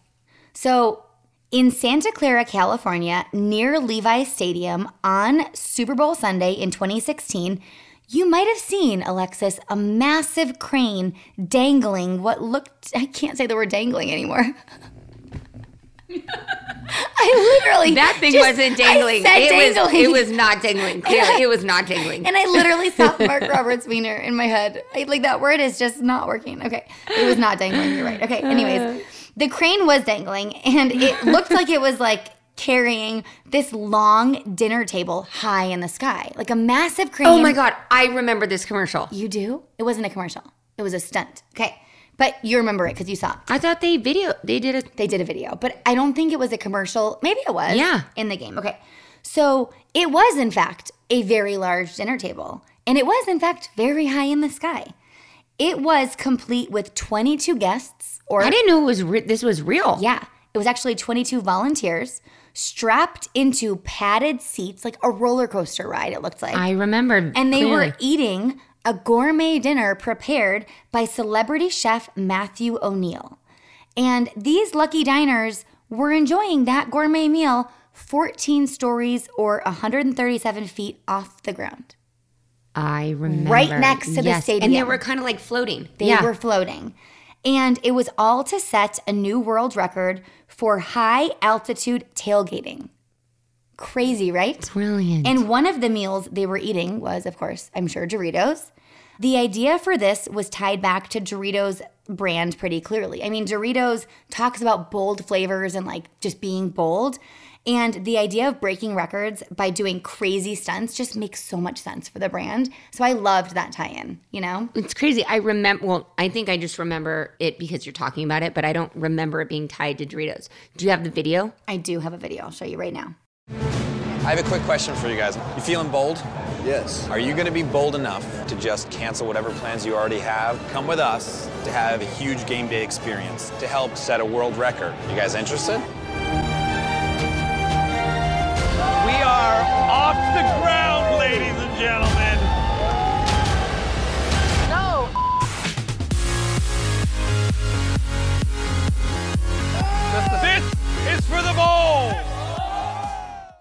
So, in Santa Clara, California, near Levi Stadium on Super Bowl Sunday in 2016, you might have seen, Alexis, a massive crane dangling what looked, I can't say the word dangling anymore. I literally. that thing just- wasn't dangling. It was. It was not dangling. <laughs> Clearly, it was not dangling. And I literally saw <laughs> Mark Roberts Wiener in my head. I, like that word is just not working. Okay. It was not dangling. You're right. Okay. Anyways, the crane was dangling and it <laughs> looked like it was like carrying this long dinner table high in the sky, like a massive crane. Oh my god, I remember this commercial. You do? It wasn't a commercial. It was a stunt. Okay. But you remember it because you saw it. I thought they video. They did a. They did a video, but I don't think it was a commercial. Maybe it was. Yeah. In the game. Okay. So it was, in fact, a very large dinner table. And it was, in fact, very high in the sky. It was complete with 22 guests, or I didn't know it was. Re- this was real. yeah, it was actually 22 volunteers strapped into padded seats, like a roller coaster ride, it looked like. I remember. And they clearly. were eating a gourmet dinner prepared by celebrity chef Matthew O'Neill. And these lucky diners were enjoying that gourmet meal 14 stories or 137 feet off the ground. I remember. Right next to the Yes, And they were kind of like floating. They yeah. were floating. And it was all to set a new world record for high altitude tailgating. Crazy, right? brilliant. And one of the meals they were eating was, of course, I'm sure Doritos. The idea for this was tied back to Doritos brand pretty clearly. I mean, Doritos talks about bold flavors and like just being bold. And the idea of breaking records by doing crazy stunts just makes so much sense for the brand. So I loved that tie in, you know? It's crazy. I remember. Well, I think I just remember it because you're talking about it, but I don't remember it being tied to Doritos. Do you have the video? I do have a video. I'll show you right now. I have a quick question for you guys. You feeling bold? Yes. Are you going to be bold enough to just cancel whatever plans you already have? Come with us to have a huge game day experience to help set a world record. You guys interested? Are off the ground, ladies and gentlemen. No. This is for the bowl.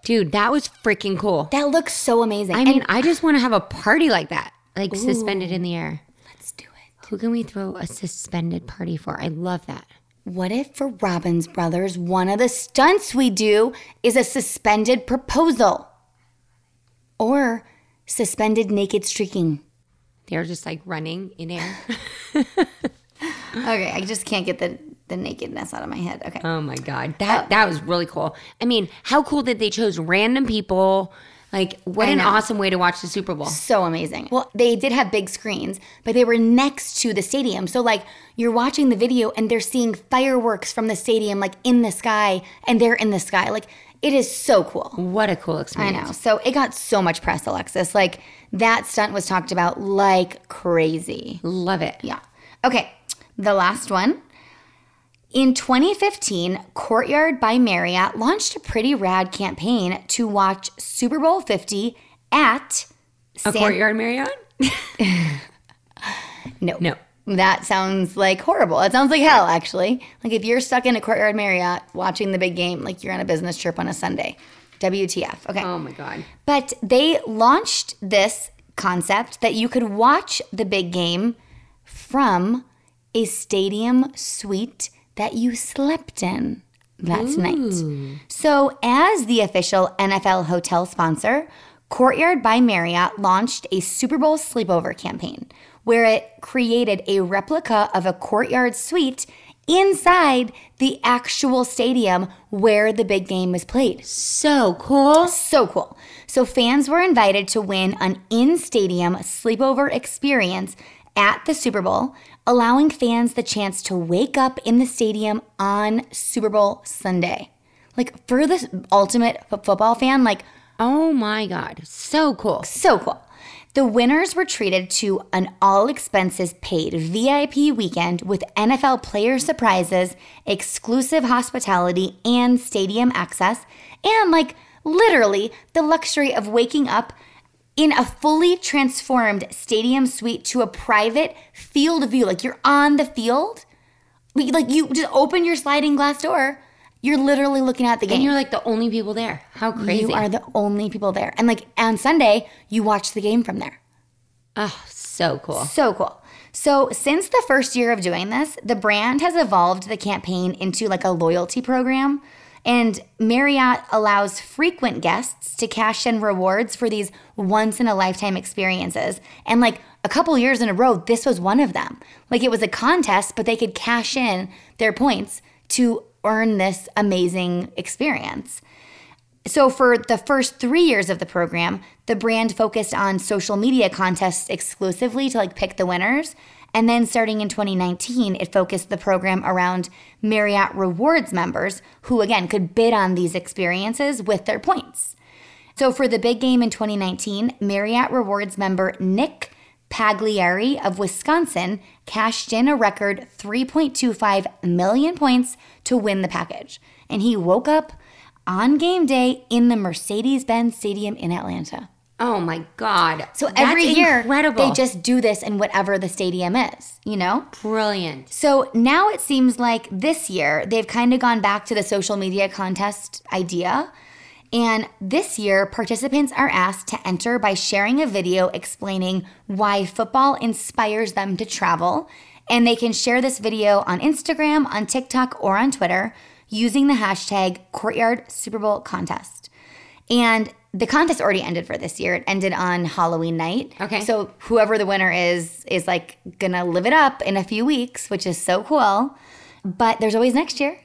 Dude, that was freaking cool. That looks so amazing. I mean, And- I just want to have a party like that, like suspended in the air. Let's do it. Who can we throw a suspended party for? I love that. What if for Robbins Brothers, one of the stunts we do is a suspended proposal? Or suspended naked streaking? They're just like running in air. Okay, I just can't get the the nakedness out of my head. Okay. Oh my god, that oh. that was really cool. I mean, how cool that they chose random people. Like, what I an know. awesome way to watch the Super Bowl. So amazing. Well, they did have big screens, but they were next to the stadium. So, like, you're watching the video and they're seeing fireworks from the stadium, like in the sky, and they're in the sky. Like, it is so cool. What a cool experience. I know. So, it got so much press, Alexis. Like, that stunt was talked about like crazy. Love it. Yeah. Okay. The last one. In 2015, Courtyard by Marriott launched a pretty rad campaign to watch Super Bowl 50 at A Courtyard Marriott? <laughs> No. No. That sounds like horrible. It sounds like hell, actually. Like if you're stuck in a Courtyard Marriott watching the big game, like you're on a business trip on a Sunday. WTF. Okay. Oh my god. But they launched this concept that you could watch the big game from a stadium suite that you slept in that night. So, as the official NFL hotel sponsor, Courtyard by Marriott launched a Super Bowl sleepover campaign where it created a replica of a courtyard suite inside the actual stadium where the big game was played. So cool. So cool. So fans were invited to win an in-stadium sleepover experience at the Super Bowl, allowing fans the chance to wake up in the stadium on Super Bowl Sunday. Like for this ultimate f- football fan, like Oh my god. So cool. so cool. The winners were treated to an all expenses paid VIP weekend with NFL player surprises, exclusive hospitality, and stadium access, and like literally the luxury of waking up in a fully transformed stadium suite to a private field view. Like you're on the field. Like you just open your sliding glass door. You're literally looking at the game. And you're like the only people there. How crazy. You are the only people there. And like on Sunday, you watch the game from there. Oh, so cool. So cool. So, since the first year of doing this, the brand has evolved the campaign into like a loyalty program. And Marriott allows frequent guests to cash in rewards for these once in a lifetime experiences. And like a couple years in a row, this was one of them. Like it was a contest, but they could cash in their points to earn this amazing experience. So, for the first three years of the program, the brand focused on social media contests exclusively to like pick the winners. And then starting in 2019, it focused the program around Marriott Rewards members who, again, could bid on these experiences with their points. So, for the big game in 2019, Marriott Rewards member Nick Pagliari of Wisconsin cashed in a record 3.25 million points to win the package. And he woke up on game day in the Mercedes Benz Stadium in Atlanta. Oh my god. So That's every year, incredible. they just do this in whatever the stadium is, you know? brilliant. So now it seems like this year they've kind of gone back to the social media contest idea. And this year, participants are asked to enter by sharing a video explaining why football inspires them to travel. And they can share this video on Instagram, on TikTok, or on Twitter using the hashtag Courtyard Super Bowl Contest. And the contest already ended for this year. It ended on Halloween night. Okay. So whoever the winner is is like gonna live it up in a few weeks, which is so cool. But there's always next year.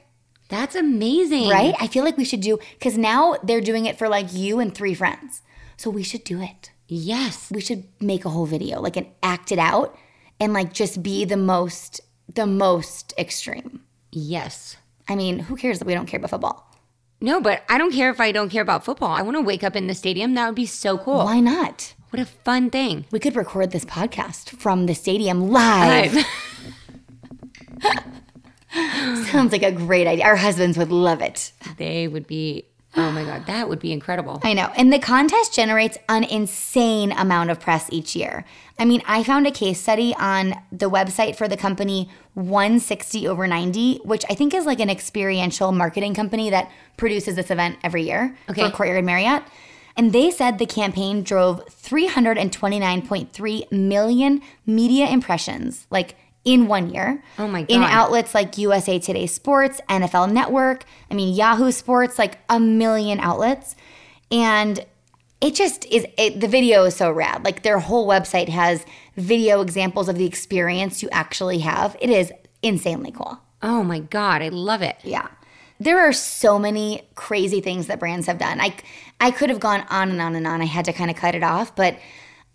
That's amazing. Right? I feel like we should do because now they're doing it for like you and three friends. So we should do it. Yes. We should make a whole video, like and act it out and like just be the most the most extreme. Yes. I mean, who cares that we don't care about football? No, but I don't care if I don't care about football. I want to wake up in the stadium. That would be so cool. Why not? What a fun thing. We could record this podcast from the stadium live. Live. <laughs> <laughs> Sounds like a great idea. Our husbands would love it. they would be, oh my God, that would be incredible. I know. And the contest generates an insane amount of press each year. I mean, I found a case study on the website for the company 160 over 90, which I think is like an experiential marketing company that produces this event every year Okay. for Courtyard Marriott. And they said the campaign drove 329.3 million media impressions, like in one year. Oh my God. In outlets like USA Today Sports, NFL Network, I mean, Yahoo Sports, like a million outlets. And it just is, it, the video is so rad. Like their whole website has video examples of the experience you actually have. It is insanely cool. Oh my God, I love it. Yeah. There are so many crazy things that brands have done. I, I could have gone on and on and on. I had to kind of cut it off, but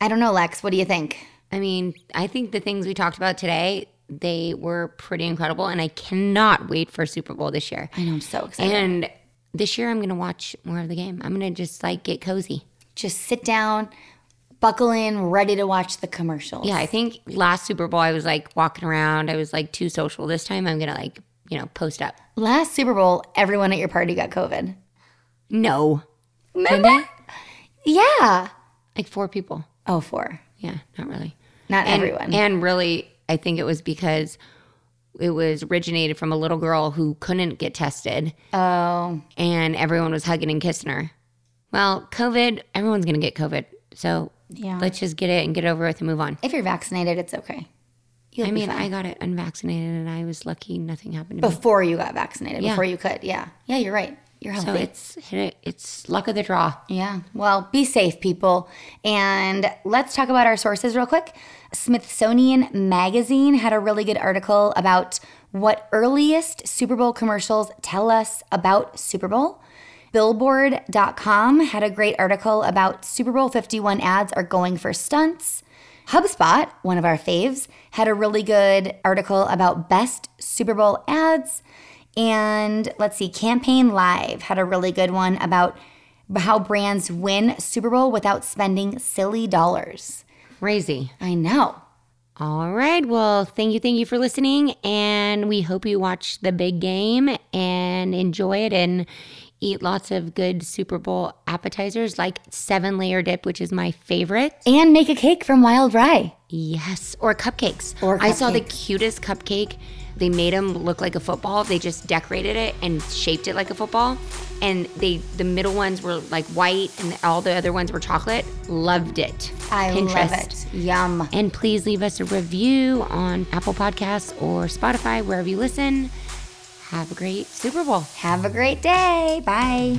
I don't know, Lex. What do you think? I mean, I think the things we talked about today, they were pretty incredible, and I cannot wait for Super Bowl this year. I know, I'm so excited. And this year, I'm going to watch more of the game. I'm going to just like get cozy. Just sit down, buckle in, ready to watch the commercials. Yeah, I think last Super Bowl, I was like walking around. I was like too social. This time, I'm going to like, you know, post up. Last Super Bowl, everyone at your party got COVID. No. Remember? Yeah. Like four people. Oh, four. Yeah, not really. Not and, everyone. And really, I think it was because it was originated from a little girl who couldn't get tested. Oh. And everyone was hugging and kissing her. Well, COVID, everyone's going to get COVID. So Yeah. let's just get it and get over with and move on. If you're vaccinated, it's okay. You'll I mean, fine. I got it unvaccinated and I was lucky nothing happened to me. before you got vaccinated, Yeah. before you could. Yeah. Yeah, you're right. You're healthy. So it's it's luck of the draw. Yeah. Well, be safe, people. And let's talk about our sources real quick. Smithsonian Magazine had a really good article about what earliest Super Bowl commercials tell us about Super Bowl. Billboard.com had a great article about Super Bowl 51 ads are going for stunts. HubSpot, one of our faves, had a really good article about best Super Bowl ads. And let's see, Campaign Live had a really good one about how brands win Super Bowl without spending silly dollars. Crazy. I know. All right. Well, thank you. Thank you for listening. And we hope you watch the big game and enjoy it and eat lots of good Super Bowl appetizers like seven layer dip, which is my favorite. And make a cake from wild rye. Yes. Or cupcakes. Or I saw the cutest cupcake. They made them look like a football. They just decorated it and shaped it like a football. And they the middle ones were like white and all the other ones were chocolate. Loved it. I love it. Yum. And please leave us a review on Apple Podcasts or Spotify, wherever you listen. Have a great Super Bowl. Have a great day. Bye.